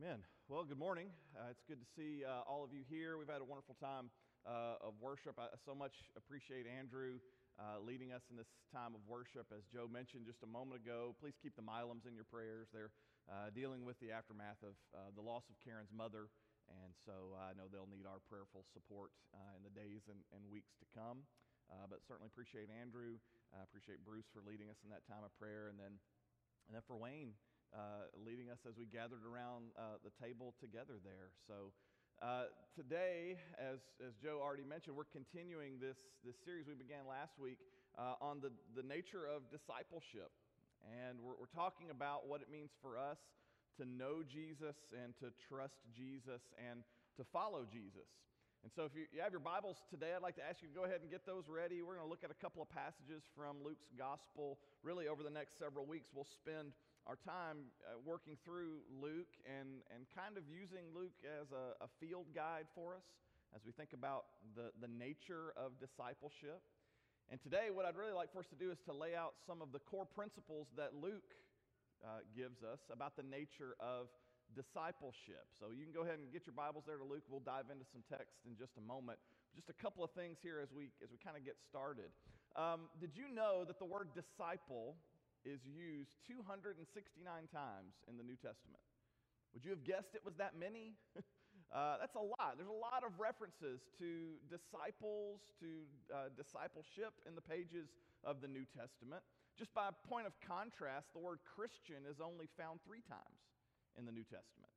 Amen. Well, good morning. Uh, it's good to see uh, all of you here. We've had a wonderful time uh, of worship. I so much appreciate Andrew uh, leading us in this time of worship. As Joe mentioned just a moment ago, please keep the Milums in your prayers. They're uh, dealing with the aftermath of uh, the loss of Karen's mother, and so I know they'll need our prayerful support in the days and, and weeks to come. but certainly appreciate Andrew. appreciate Bruce for leading us in that time of prayer, and then and then for Wayne uh, leading us as we gathered around uh, the table together there. So, uh, today, as, as Joe already mentioned, we're continuing this, this series we began last week uh, on the, the nature of discipleship. And we're, we're talking about what it means for us to know Jesus and to trust Jesus and to follow Jesus. And so, if you, you have your Bibles today, I'd like to ask you to go ahead and get those ready. We're going to look at a couple of passages from Luke's gospel. Really, over the next several weeks, we'll spend our time uh, working through Luke and, and kind of using Luke as a, a field guide for us as we think about the, the nature of discipleship. And today, what I'd really like for us to do is to lay out some of the core principles that Luke uh, gives us about the nature of discipleship. So you can go ahead and get your Bibles there to Luke. We'll dive into some text in just a moment. Just a couple of things here as we as we kind of get started. Um, did you know that the word disciple is used 269 times in the New Testament? Would you have guessed it was that many? uh, that's a lot. There's a lot of references to disciples, to uh, discipleship in the pages of the New Testament. Just by point of contrast, the word Christian is only found three times in the New Testament.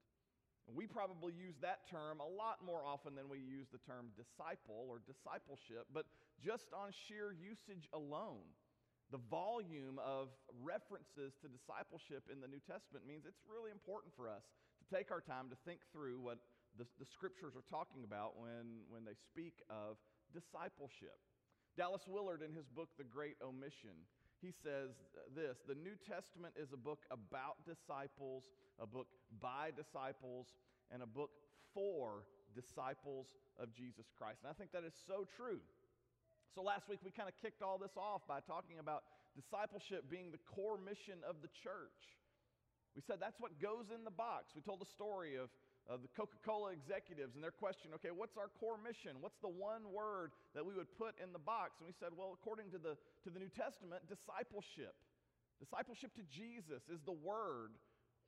We probably use that term a lot more often than we use the term disciple or discipleship, but just on sheer usage alone, the volume of references to discipleship in the New Testament means it's really important for us to take our time to think through what the, the scriptures are talking about when, when they speak of discipleship. Dallas Willard, in his book, The Great Omission, he says this The New Testament is a book about disciples, a book by disciples, and a book for disciples of Jesus Christ. And I think that is so true. So last week we kind of kicked all this off by talking about discipleship being the core mission of the church. We said that's what goes in the box. We told the story of uh, the Coca Cola executives and their question okay, what's our core mission? What's the one word that we would put in the box? And we said, well, according to the, to the New Testament, discipleship. Discipleship to Jesus is the word,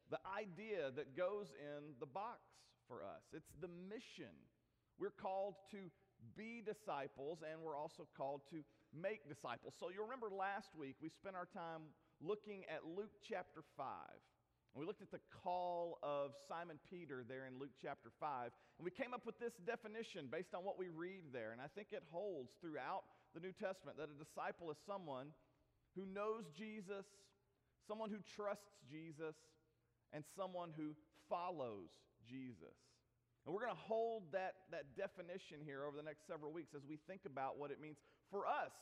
the idea that goes in the box for us. It's the mission. We're called to be disciples, and we're also called to make disciples. So you'll remember last week we spent our time looking at Luke chapter 5. And we looked at the call of Simon Peter there in Luke chapter 5, and we came up with this definition based on what we read there. And I think it holds throughout the New Testament that a disciple is someone who knows Jesus, someone who trusts Jesus, and someone who follows Jesus. And we're going to hold that, that definition here over the next several weeks as we think about what it means for us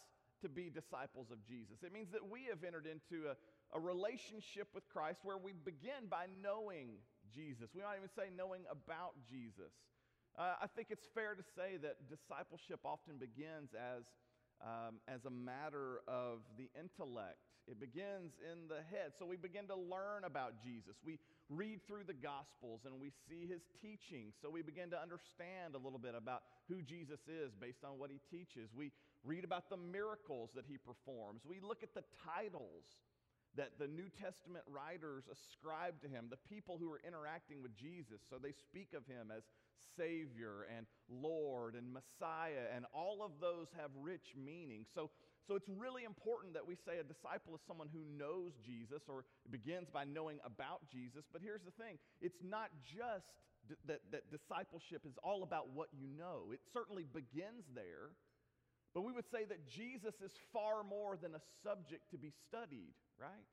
to be disciples of Jesus. It means that we have entered into a, a relationship with Christ where we begin by knowing Jesus. We might even say knowing about Jesus. Uh, I think it's fair to say that discipleship often begins as, um, as a matter of the intellect. It begins in the head. So we begin to learn about Jesus. We read through the Gospels and we see his teaching. So we begin to understand a little bit about who Jesus is based on what he teaches. We read about the miracles that he performs. We look at the titles that the New Testament writers ascribe to him, the people who are interacting with Jesus. So they speak of him as Savior and Lord and Messiah, and all of those have rich meaning. So, so it's really important that we say a disciple is someone who knows Jesus or begins by knowing about Jesus. But here's the thing it's not just d- that, that discipleship is all about what you know, it certainly begins there. But we would say that Jesus is far more than a subject to be studied, right?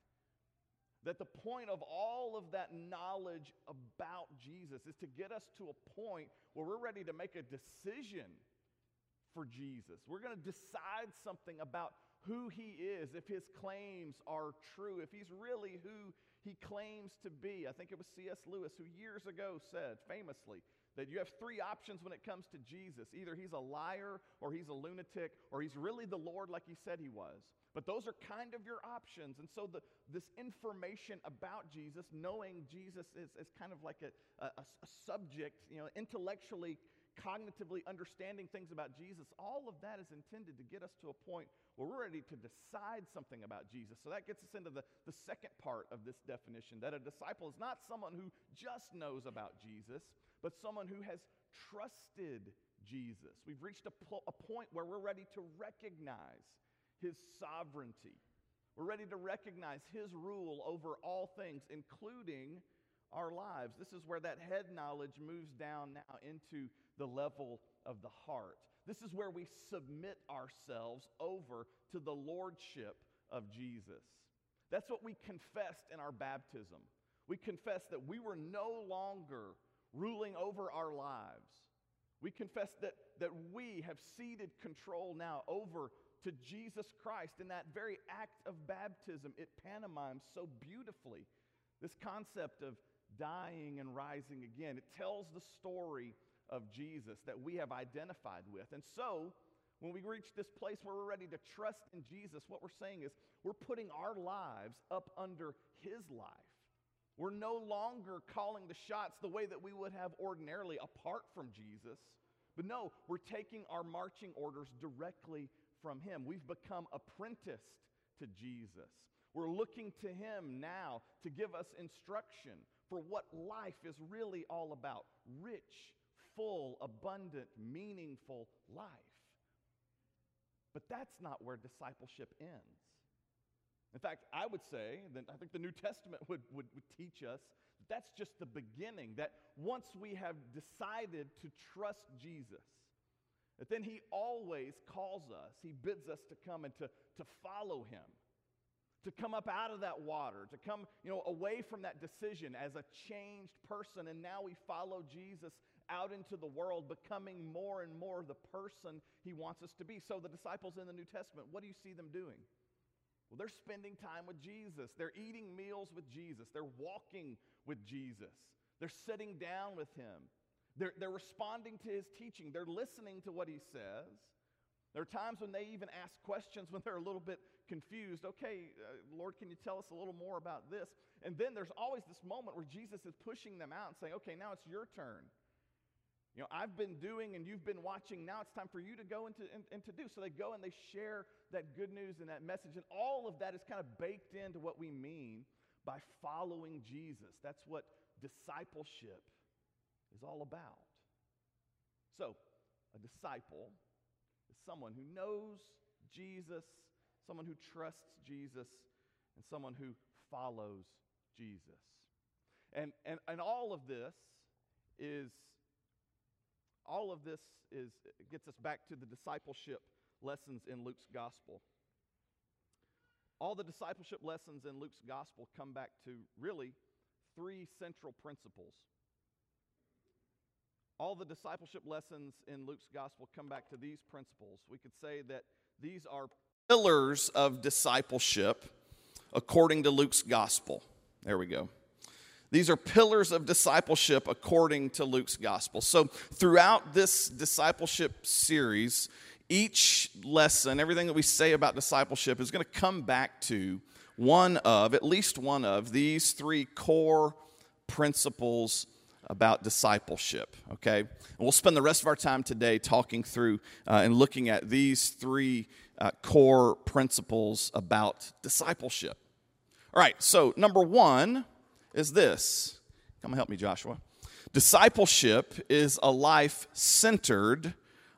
That the point of all of that knowledge about Jesus is to get us to a point where we're ready to make a decision for Jesus. We're going to decide something about who he is, if his claims are true, if he's really who he claims to be. I think it was C.S. Lewis who years ago said famously that you have three options when it comes to Jesus either he's a liar, or he's a lunatic, or he's really the Lord like he said he was. But those are kind of your options. And so the, this information about Jesus, knowing Jesus is, is kind of like a, a, a subject, you know, intellectually cognitively understanding things about Jesus, all of that is intended to get us to a point where we're ready to decide something about Jesus. So that gets us into the, the second part of this definition that a disciple is not someone who just knows about Jesus, but someone who has trusted Jesus. We've reached a, a point where we're ready to recognize his sovereignty. We're ready to recognize his rule over all things, including our lives. This is where that head knowledge moves down now into the level of the heart. This is where we submit ourselves over to the lordship of Jesus. That's what we confessed in our baptism. We confessed that we were no longer ruling over our lives. We confess that, that we have ceded control now over to Jesus Christ. In that very act of baptism, it pantomimes so beautifully this concept of dying and rising again. It tells the story of Jesus that we have identified with. And so, when we reach this place where we're ready to trust in Jesus, what we're saying is we're putting our lives up under His life. We're no longer calling the shots the way that we would have ordinarily apart from Jesus. But no, we're taking our marching orders directly from Him. We've become apprenticed to Jesus. We're looking to Him now to give us instruction for what life is really all about rich, full, abundant, meaningful life. But that's not where discipleship ends. In fact, I would say that I think the New Testament would, would, would teach us that that's just the beginning, that once we have decided to trust Jesus, that then he always calls us, he bids us to come and to, to follow him to come up out of that water, to come, you know, away from that decision as a changed person. And now we follow Jesus out into the world, becoming more and more the person he wants us to be. So the disciples in the New Testament, what do you see them doing? Well, they're spending time with Jesus. They're eating meals with Jesus. They're walking with Jesus. They're sitting down with him. They're, they're responding to his teaching. They're listening to what he says. There are times when they even ask questions when they're a little bit confused. Okay, uh, Lord, can you tell us a little more about this? And then there's always this moment where Jesus is pushing them out and saying, okay, now it's your turn. You know, I've been doing and you've been watching. Now it's time for you to go and to, and, and to do. So they go and they share that good news and that message. And all of that is kind of baked into what we mean by following Jesus. That's what discipleship is all about. So, a disciple is someone who knows Jesus someone who trusts Jesus, and someone who follows Jesus. And, and, and all of this is, all of this is, gets us back to the discipleship lessons in Luke's gospel. All the discipleship lessons in Luke's gospel come back to really three central principles. All the discipleship lessons in Luke's gospel come back to these principles. We could say that these are pillars of discipleship according to Luke's gospel. There we go. These are pillars of discipleship according to Luke's gospel. So, throughout this discipleship series, each lesson, everything that we say about discipleship is going to come back to one of, at least one of, these three core principles about discipleship, okay? And we'll spend the rest of our time today talking through uh, and looking at these three uh, core principles about discipleship. All right, so number one is this. Come help me, Joshua. Discipleship is a life centered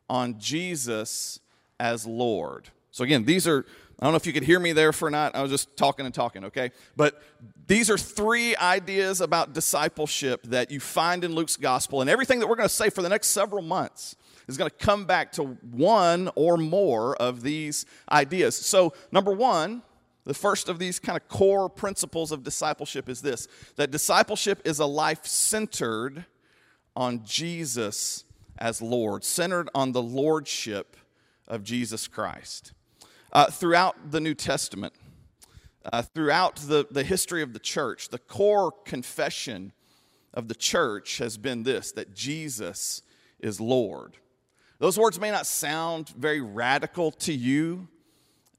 on Jesus as Lord. So, again, these are, I don't know if you could hear me there for not, I was just talking and talking, okay? But these are three ideas about discipleship that you find in Luke's gospel, and everything that we're going to say for the next several months is going to come back to one or more of these ideas. So, number one, the first of these kind of core principles of discipleship is this that discipleship is a life centered on Jesus as Lord, centered on the lordship of Jesus Christ. Uh, throughout the New Testament, uh, throughout the, the history of the church, the core confession of the church has been this that Jesus is Lord. Those words may not sound very radical to you.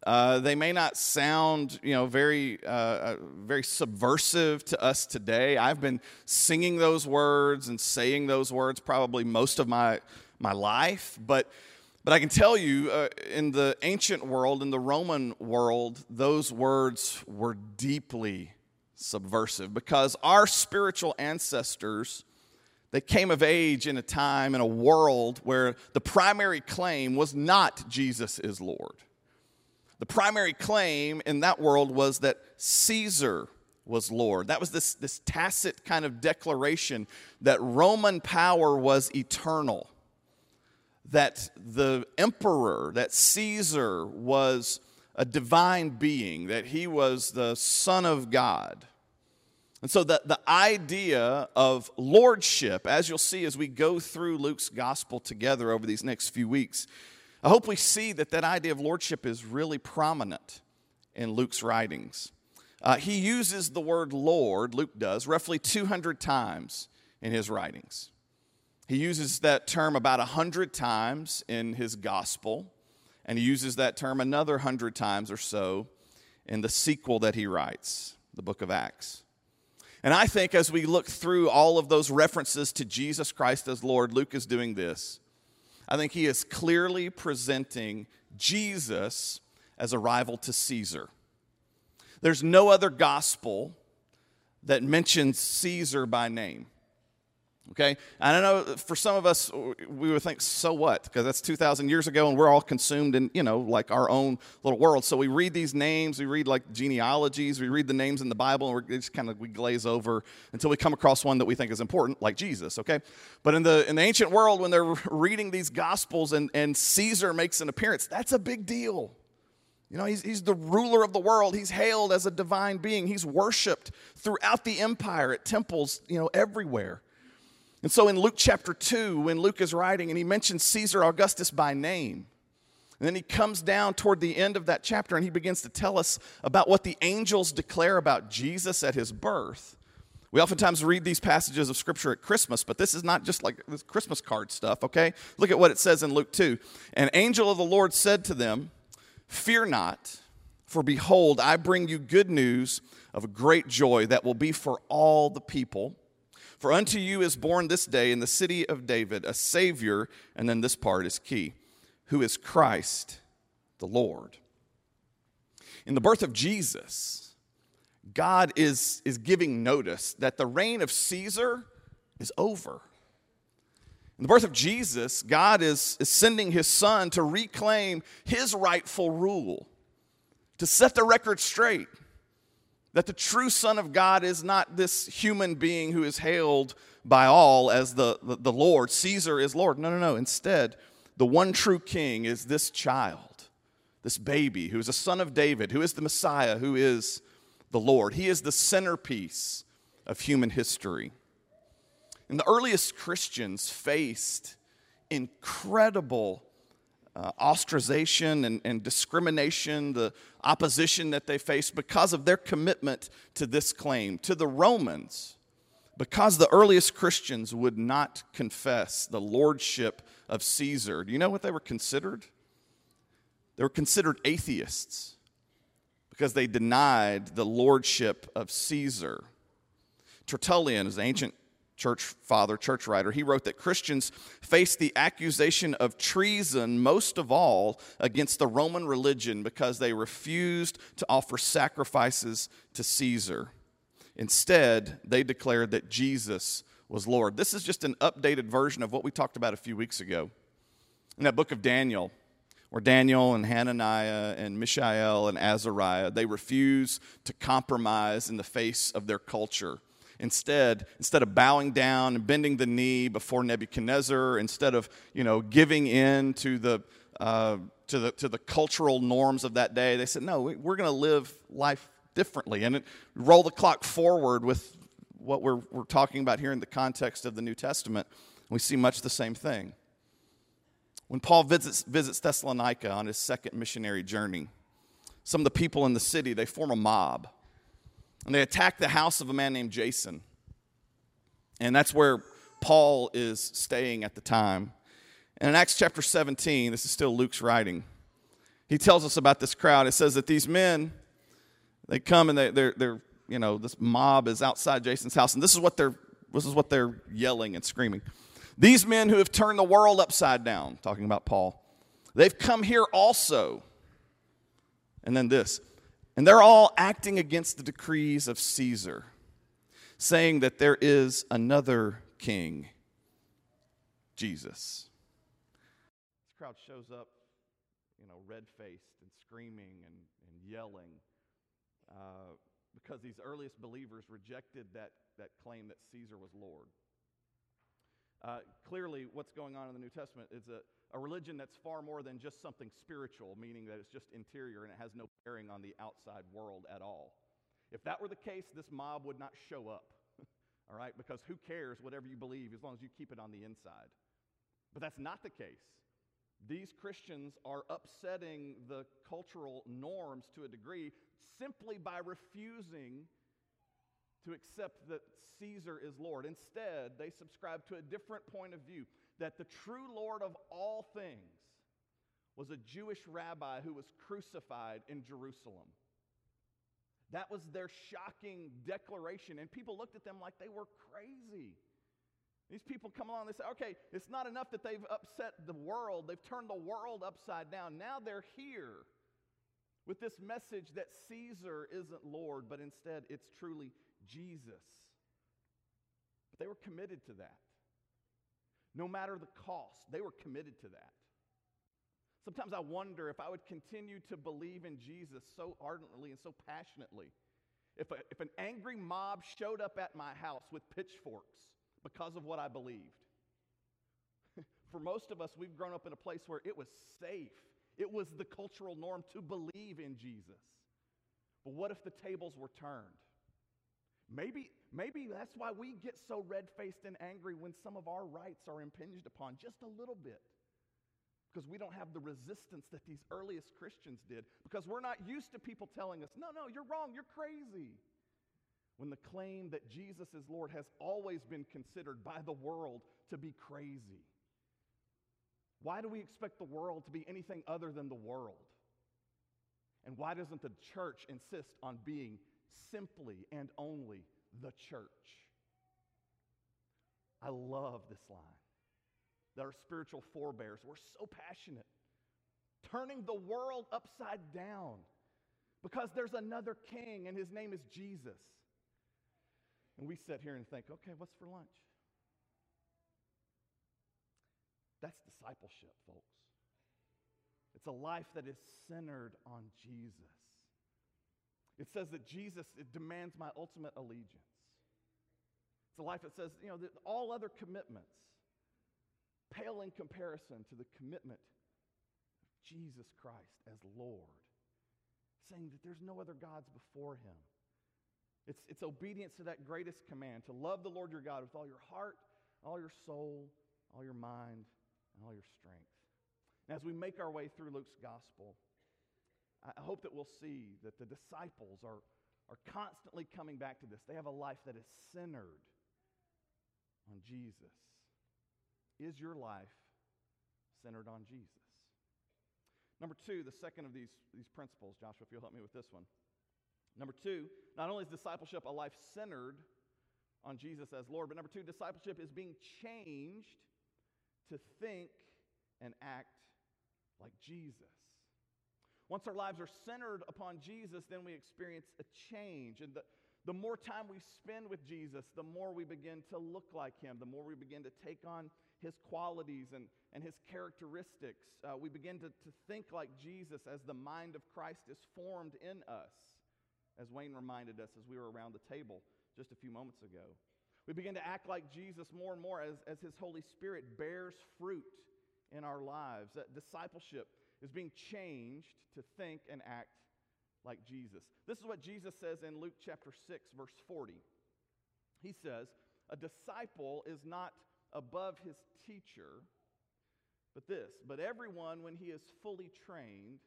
Uh, they may not sound, you know, very, uh, uh, very subversive to us today. I've been singing those words and saying those words probably most of my my life, but but I can tell you, uh, in the ancient world, in the Roman world, those words were deeply subversive because our spiritual ancestors they came of age in a time in a world where the primary claim was not Jesus is Lord. The primary claim in that world was that Caesar was Lord. That was this, this tacit kind of declaration that Roman power was eternal, that the emperor, that Caesar was a divine being, that he was the Son of God. And so the, the idea of lordship, as you'll see as we go through Luke's gospel together over these next few weeks, I hope we see that that idea of lordship is really prominent in Luke's writings. Uh, he uses the word Lord, Luke does, roughly 200 times in his writings. He uses that term about 100 times in his gospel, and he uses that term another 100 times or so in the sequel that he writes, the book of Acts. And I think as we look through all of those references to Jesus Christ as Lord, Luke is doing this. I think he is clearly presenting Jesus as a rival to Caesar. There's no other gospel that mentions Caesar by name. Okay? And I know for some of us, we would think, so what? Because that's 2,000 years ago and we're all consumed in, you know, like our own little world. So we read these names, we read like genealogies, we read the names in the Bible, and we just kind of we glaze over until we come across one that we think is important, like Jesus, okay? But in the, in the ancient world, when they're reading these Gospels and, and Caesar makes an appearance, that's a big deal. You know, he's, he's the ruler of the world. He's hailed as a divine being. He's worshiped throughout the empire at temples, you know, everywhere. And so in Luke chapter 2, when Luke is writing and he mentions Caesar Augustus by name, and then he comes down toward the end of that chapter and he begins to tell us about what the angels declare about Jesus at his birth. We oftentimes read these passages of scripture at Christmas, but this is not just like this Christmas card stuff, okay? Look at what it says in Luke 2. An angel of the Lord said to them, Fear not, for behold, I bring you good news of great joy that will be for all the people. For unto you is born this day in the city of David a Savior, and then this part is key, who is Christ the Lord. In the birth of Jesus, God is, is giving notice that the reign of Caesar is over. In the birth of Jesus, God is, is sending his son to reclaim his rightful rule, to set the record straight that the true Son of God is not this human being who is hailed by all as the, the, the, Lord. Caesar is Lord. No, no, no. Instead, the one true king is this child, this baby, who is a son of David, who is the Messiah, who is the Lord. He is the centerpiece of human history. And the earliest Christians faced incredible uh, ostracization and, and discrimination, the opposition that they faced because of their commitment to this claim. To the Romans, because the earliest Christians would not confess the lordship of Caesar, do you know what they were considered? They were considered atheists because they denied the lordship of Caesar. Tertullian is an ancient church father, church writer, he wrote that Christians face the accusation of treason most of all against the Roman religion because they refused to offer sacrifices to Caesar. Instead, they declared that Jesus was Lord. This is just an updated version of what we talked about a few weeks ago. In that book of Daniel, where Daniel and Hananiah and Mishael and Azariah, they refuse to compromise in the face of their culture Instead, instead of bowing down and bending the knee before Nebuchadnezzar, instead of you know giving in to the uh, to the to the cultural norms of that day, they said, "No, we're going to live life differently." And it, roll the clock forward with what we're we're talking about here in the context of the New Testament. We see much the same thing. When Paul visits, visits Thessalonica on his second missionary journey, some of the people in the city, they form a mob. And they attack the house of a man named Jason. And that's where Paul is staying at the time. And in Acts chapter 17, this is still Luke's writing, he tells us about this crowd. It says that these men, they come and they, they're, they're, you know, this mob is outside Jason's house, and this is what they're, this is what they're yelling and screaming. These men who have turned the world upside down, talking about Paul, they've come here also. And then this, and they're all acting against the decrees of Caesar, saying that there is another king, Jesus. This crowd shows up, you know, red faced and screaming and, and yelling uh, because these earliest believers rejected that, that claim that Caesar was Lord. Uh, clearly, what's going on in the New Testament is a, a religion that's far more than just something spiritual, meaning that it's just interior and it has no bearing on the outside world at all. If that were the case, this mob would not show up, all right? Because who cares whatever you believe as long as you keep it on the inside? But that's not the case. These Christians are upsetting the cultural norms to a degree simply by refusing to accept that Caesar is Lord. Instead, they subscribe to a different point of view that the true Lord of all things was a Jewish rabbi who was crucified in Jerusalem. That was their shocking declaration, and people looked at them like they were crazy. These people come along, they say, okay, it's not enough that they've upset the world, they've turned the world upside down. Now they're here with this message that Caesar isn't Lord, but instead it's truly Jesus. But they were committed to that. No matter the cost, they were committed to that. Sometimes I wonder if I would continue to believe in Jesus so ardently and so passionately. If, a, if an angry mob showed up at my house with pitchforks because of what I believed. For most of us, we've grown up in a place where it was safe. It was the cultural norm to believe in Jesus. But what if the tables were turned? Maybe, maybe that's why we get so red faced and angry when some of our rights are impinged upon just a little bit. Because we don't have the resistance that these earliest Christians did. Because we're not used to people telling us, no, no, you're wrong, you're crazy. When the claim that Jesus is Lord has always been considered by the world to be crazy. Why do we expect the world to be anything other than the world? And why doesn't the church insist on being simply and only the church. I love this line. That our spiritual forebears were so passionate, turning the world upside down because there's another king and his name is Jesus. And we sit here and think, okay, what's for lunch? That's discipleship, folks. It's a life that is centered on Jesus. It says that Jesus demands my ultimate allegiance. It's a life that says, you know, all other commitments pale in comparison to the commitment of Jesus Christ as Lord, saying that there's no other gods before him. It's, it's obedience to that greatest command to love the Lord your God with all your heart, all your soul, all your mind, and all your strength. And as we make our way through Luke's gospel, I hope that we'll see that the disciples are, are constantly coming back to this. They have a life that is centered on Jesus. Is your life centered on Jesus? Number two, the second of these, these principles, Joshua, if you'll help me with this one. Number two, not only is discipleship a life centered on Jesus as Lord, but number two, discipleship is being changed to think and act like Jesus. Once our lives are centered upon Jesus, then we experience a change. And the, the more time we spend with Jesus, the more we begin to look like him, the more we begin to take on his qualities and, and his characteristics. Uh, we begin to, to think like Jesus as the mind of Christ is formed in us, as Wayne reminded us as we were around the table just a few moments ago. We begin to act like Jesus more and more as, as his Holy Spirit bears fruit in our lives. That discipleship is being changed to think and act like Jesus. This is what Jesus says in Luke chapter 6, verse 40. He says, A disciple is not above his teacher, but this, but everyone, when he is fully trained,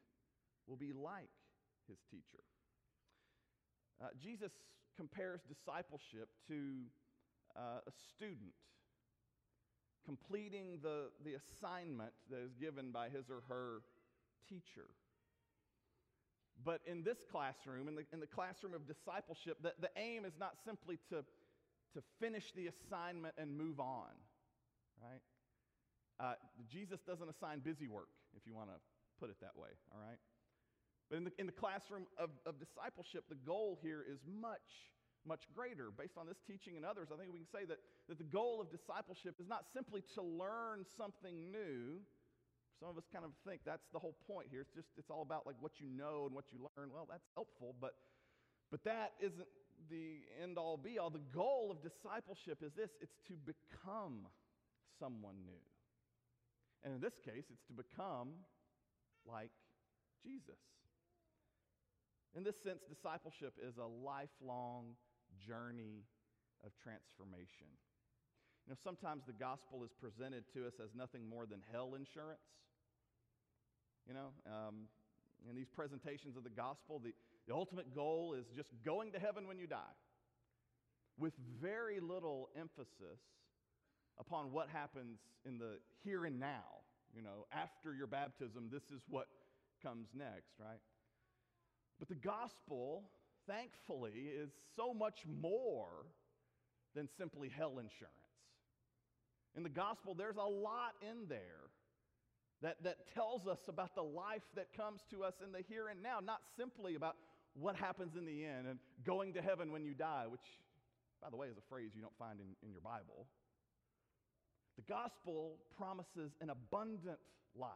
will be like his teacher. Uh, Jesus compares discipleship to uh, a student completing the, the assignment that is given by his or her teacher. But in this classroom, in the, in the classroom of discipleship, the, the aim is not simply to, to finish the assignment and move on, right? Uh, Jesus doesn't assign busy work, if you want to put it that way, all right? But in the, in the classroom of, of discipleship, the goal here is much, much greater. Based on this teaching and others, I think we can say that, that the goal of discipleship is not simply to learn something new. Some of us kind of think that's the whole point here. It's just, it's all about like what you know and what you learn. Well, that's helpful, but, but that isn't the end all be all. The goal of discipleship is this it's to become someone new. And in this case, it's to become like Jesus. In this sense, discipleship is a lifelong journey of transformation. You know, sometimes the gospel is presented to us as nothing more than hell insurance. You know, um, in these presentations of the gospel, the, the ultimate goal is just going to heaven when you die, with very little emphasis upon what happens in the here and now. You know, after your baptism, this is what comes next, right? But the gospel, thankfully, is so much more than simply hell insurance. In the gospel, there's a lot in there that, that tells us about the life that comes to us in the here and now, not simply about what happens in the end and going to heaven when you die, which, by the way, is a phrase you don't find in, in your Bible. The gospel promises an abundant life.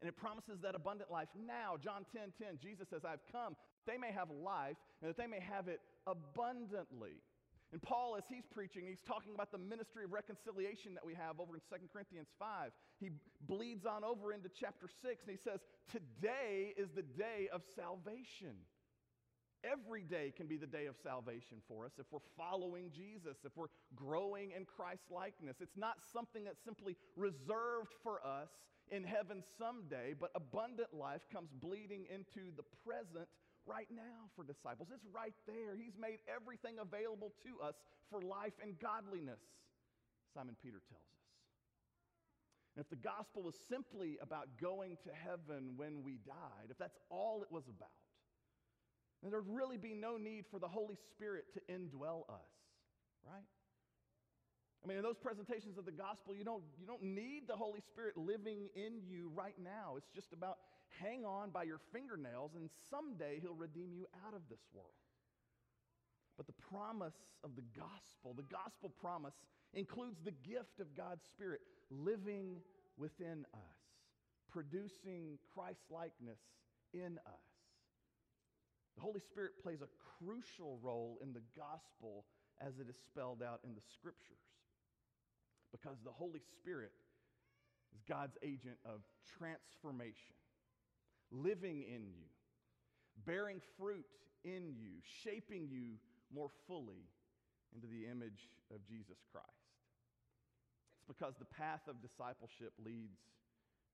And it promises that abundant life now. John 10 10, Jesus says, I've come, they may have life, and that they may have it abundantly. And Paul, as he's preaching, he's talking about the ministry of reconciliation that we have over in 2 Corinthians 5. He bleeds on over into chapter 6, and he says, Today is the day of salvation. Every day can be the day of salvation for us if we're following Jesus, if we're growing in Christ likeness. It's not something that's simply reserved for us in heaven someday, but abundant life comes bleeding into the present right now for disciples. It's right there. He's made everything available to us for life and godliness, Simon Peter tells us. And if the gospel was simply about going to heaven when we died, if that's all it was about, then there'd really be no need for the Holy Spirit to indwell us, right? I mean, in those presentations of the gospel, you don't, you don't need the Holy Spirit living in you right now. It's just about hang on by your fingernails, and someday He'll redeem you out of this world. But the promise of the gospel, the gospel promise, includes the gift of God's Spirit living within us, producing Christ likeness in us. The Holy Spirit plays a crucial role in the gospel as it is spelled out in the scriptures because the Holy Spirit is God's agent of transformation, living in you, bearing fruit in you, shaping you more fully into the image of Jesus Christ. It's because the path of discipleship leads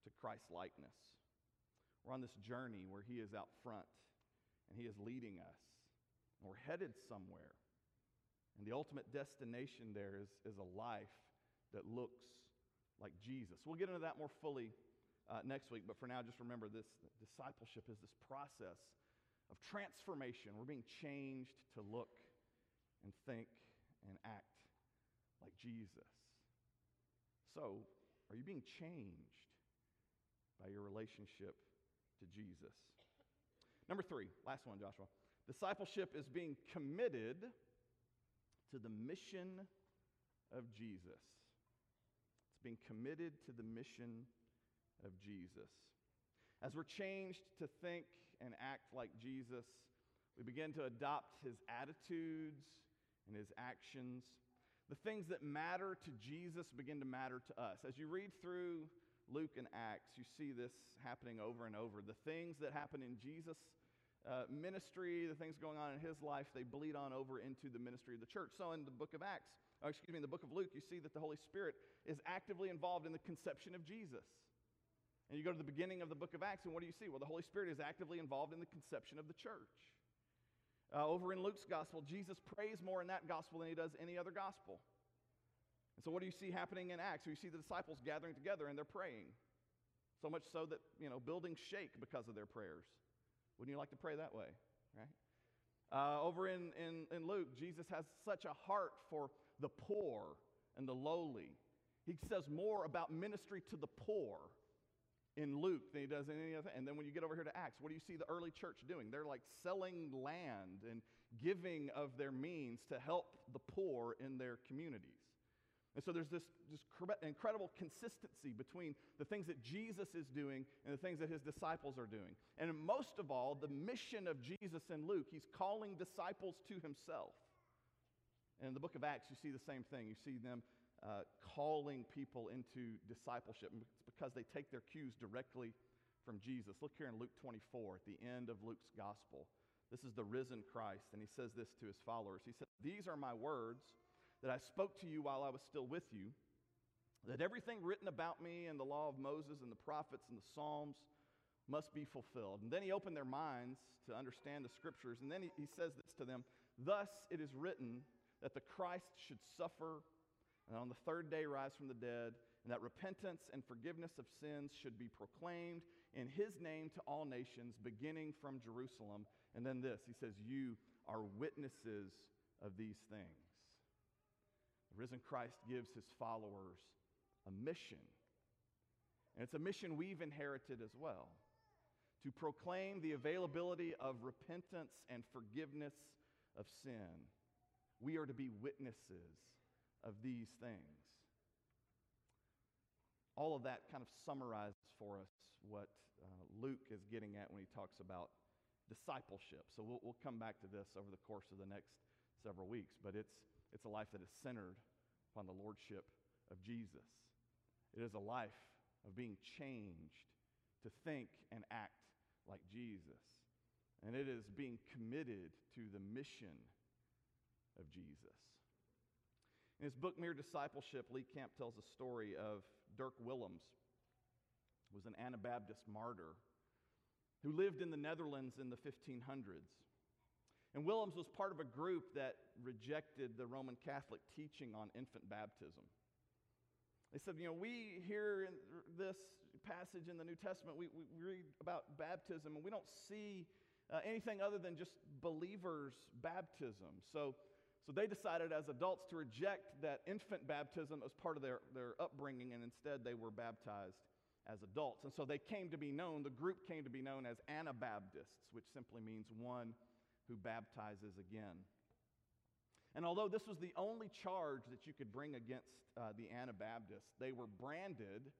to Christ likeness. We're on this journey where He is out front and He is leading us. And we're headed somewhere. And the ultimate destination there is, is a life that looks like Jesus. We'll get into that more fully uh, next week, but for now, just remember this discipleship is this process of transformation. We're being changed to look and think and act like Jesus. So, are you being changed by your relationship to Jesus? Number three, last one, Joshua. Discipleship is being committed to the mission of Jesus. It's being committed to the mission of Jesus. As we're changed to think and act like Jesus, we begin to adopt his attitudes and his actions. The things that matter to Jesus begin to matter to us. As you read through Luke and Acts, you see this happening over and over. The things that happen in Jesus' uh, ministry, the things going on in his life, they bleed on over into the ministry of the church. So in the book of Acts, or excuse me, in the book of Luke, you see that the Holy Spirit is actively involved in the conception of Jesus. And you go to the beginning of the book of Acts, and what do you see? Well, the Holy Spirit is actively involved in the conception of the church. Uh, over in Luke's gospel, Jesus prays more in that gospel than he does any other gospel. And so, what do you see happening in Acts? You see the disciples gathering together and they're praying. So much so that, you know, buildings shake because of their prayers. Wouldn't you like to pray that way, right? Uh, over in, in, in Luke, Jesus has such a heart for the poor and the lowly. He says more about ministry to the poor in Luke than he does in any other. And then when you get over here to Acts, what do you see the early church doing? They're like selling land and giving of their means to help the poor in their communities. And so there's this, this incredible consistency between the things that Jesus is doing and the things that his disciples are doing. And most of all, the mission of Jesus in Luke, he's calling disciples to himself. And in the book of Acts, you see the same thing. You see them uh, calling people into discipleship. It's because they take their cues directly from Jesus. Look here in Luke 24, at the end of Luke's gospel. This is the risen Christ, and he says this to his followers. He said, These are my words that I spoke to you while I was still with you, that everything written about me in the law of Moses and the prophets and the Psalms must be fulfilled. And then he opened their minds to understand the scriptures. And then he, he says this to them Thus it is written that the Christ should suffer and on the third day rise from the dead, and that repentance and forgiveness of sins should be proclaimed in his name to all nations, beginning from Jerusalem. And then this he says, You are witnesses of these things risen Christ gives his followers a mission. And it's a mission we've inherited as well to proclaim the availability of repentance and forgiveness of sin. We are to be witnesses of these things. All of that kind of summarizes for us what uh, Luke is getting at when he talks about discipleship. So we'll, we'll come back to this over the course of the next several weeks, but it's it's a life that is centered upon the lordship of Jesus. It is a life of being changed to think and act like Jesus. And it is being committed to the mission of Jesus. In his book, Mere Discipleship, Lee Camp tells a story of Dirk Willems, who was an Anabaptist martyr who lived in the Netherlands in the 1500s. And Willems was part of a group that rejected the Roman Catholic teaching on infant baptism. They said, you know, we hear this passage in the New Testament, we, we read about baptism, and we don't see uh, anything other than just believers' baptism. So, so they decided as adults to reject that infant baptism as part of their, their upbringing, and instead they were baptized as adults. And so they came to be known, the group came to be known as Anabaptists, which simply means one who baptizes again. And although this was the only charge that you could bring against uh, the Anabaptists, they were branded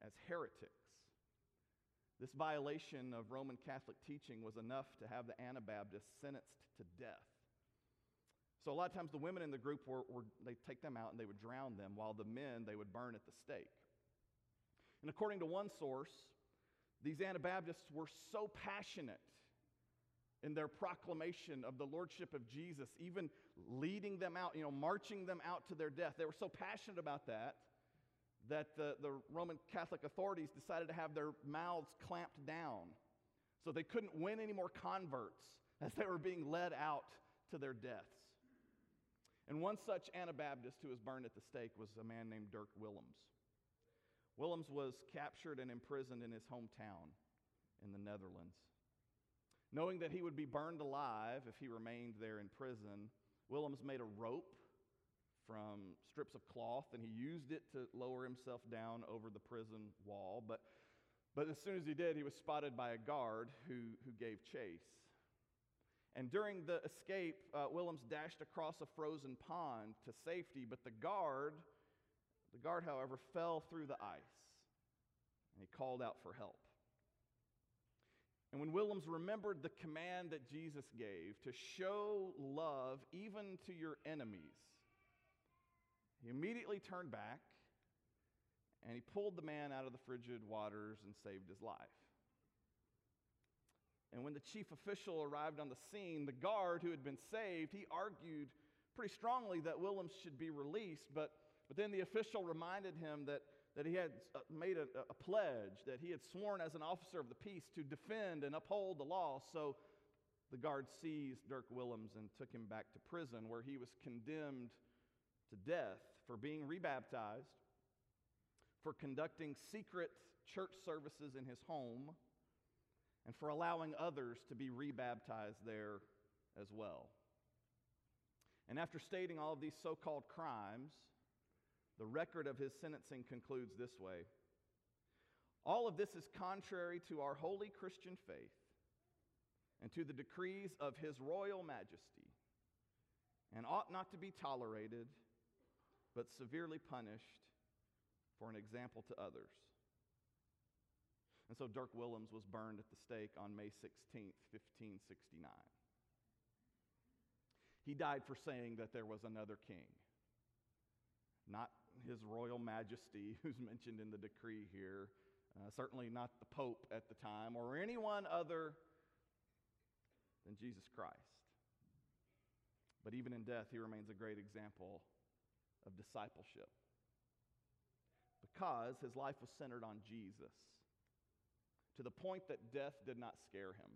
as heretics. This violation of Roman Catholic teaching was enough to have the Anabaptists sentenced to death. So a lot of times the women in the group were, were they'd take them out and they would drown them, while the men they would burn at the stake. And according to one source, these Anabaptists were so passionate in their proclamation of the lordship of Jesus, even leading them out, you know, marching them out to their death. They were so passionate about that that the, the Roman Catholic authorities decided to have their mouths clamped down so they couldn't win any more converts as they were being led out to their deaths. And one such Anabaptist who was burned at the stake was a man named Dirk Willems. Willems was captured and imprisoned in his hometown in the Netherlands. Knowing that he would be burned alive if he remained there in prison, Willems made a rope from strips of cloth and he used it to lower himself down over the prison wall. But, but as soon as he did, he was spotted by a guard who, who gave chase. And during the escape, uh, Willems dashed across a frozen pond to safety, but the guard, the guard, however, fell through the ice and he called out for help. And when Willems remembered the command that Jesus gave to show love even to your enemies, he immediately turned back and he pulled the man out of the frigid waters and saved his life. And when the chief official arrived on the scene, the guard who had been saved, he argued pretty strongly that Willems should be released, but, but then the official reminded him that that he had uh, made a, a pledge, that he had sworn as an officer of the peace to defend and uphold the law. So the guard seized Dirk Willems and took him back to prison, where he was condemned to death for being rebaptized, for conducting secret church services in his home, and for allowing others to be rebaptized there as well. And after stating all of these so called crimes, the record of his sentencing concludes this way All of this is contrary to our holy Christian faith and to the decrees of his royal majesty, and ought not to be tolerated, but severely punished for an example to others. And so Dirk Willems was burned at the stake on May 16th, 1569. He died for saying that there was another king, not his royal majesty, who's mentioned in the decree here, uh, certainly not the Pope at the time, or anyone other than Jesus Christ. But even in death, he remains a great example of discipleship because his life was centered on Jesus to the point that death did not scare him.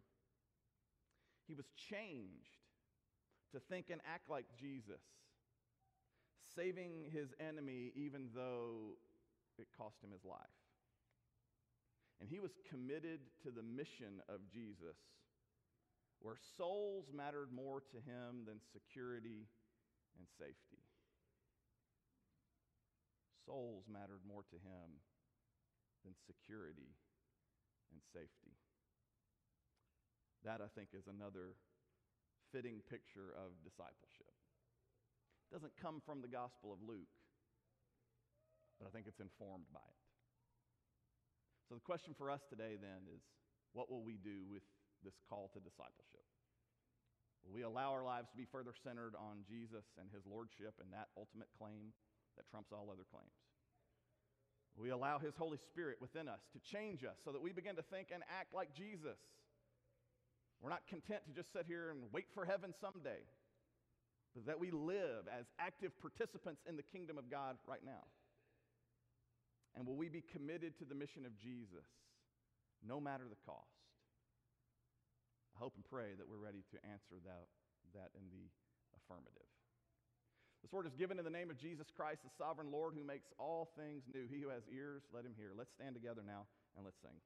He was changed to think and act like Jesus, saving his enemy even though it cost him his life. And he was committed to the mission of Jesus, where souls mattered more to him than security and safety. Souls mattered more to him than security and safety. That, I think, is another fitting picture of discipleship. Doesn't come from the Gospel of Luke, but I think it's informed by it. So, the question for us today then is what will we do with this call to discipleship? Will we allow our lives to be further centered on Jesus and his lordship and that ultimate claim that trumps all other claims? Will We allow His Holy Spirit within us to change us so that we begin to think and act like Jesus. We're not content to just sit here and wait for heaven someday, but that we live as active participants in the kingdom of God right now. And will we be committed to the mission of Jesus, no matter the cost? I hope and pray that we're ready to answer that, that in the affirmative. This word is given in the name of Jesus Christ, the sovereign Lord who makes all things new. He who has ears, let him hear. Let's stand together now and let's sing.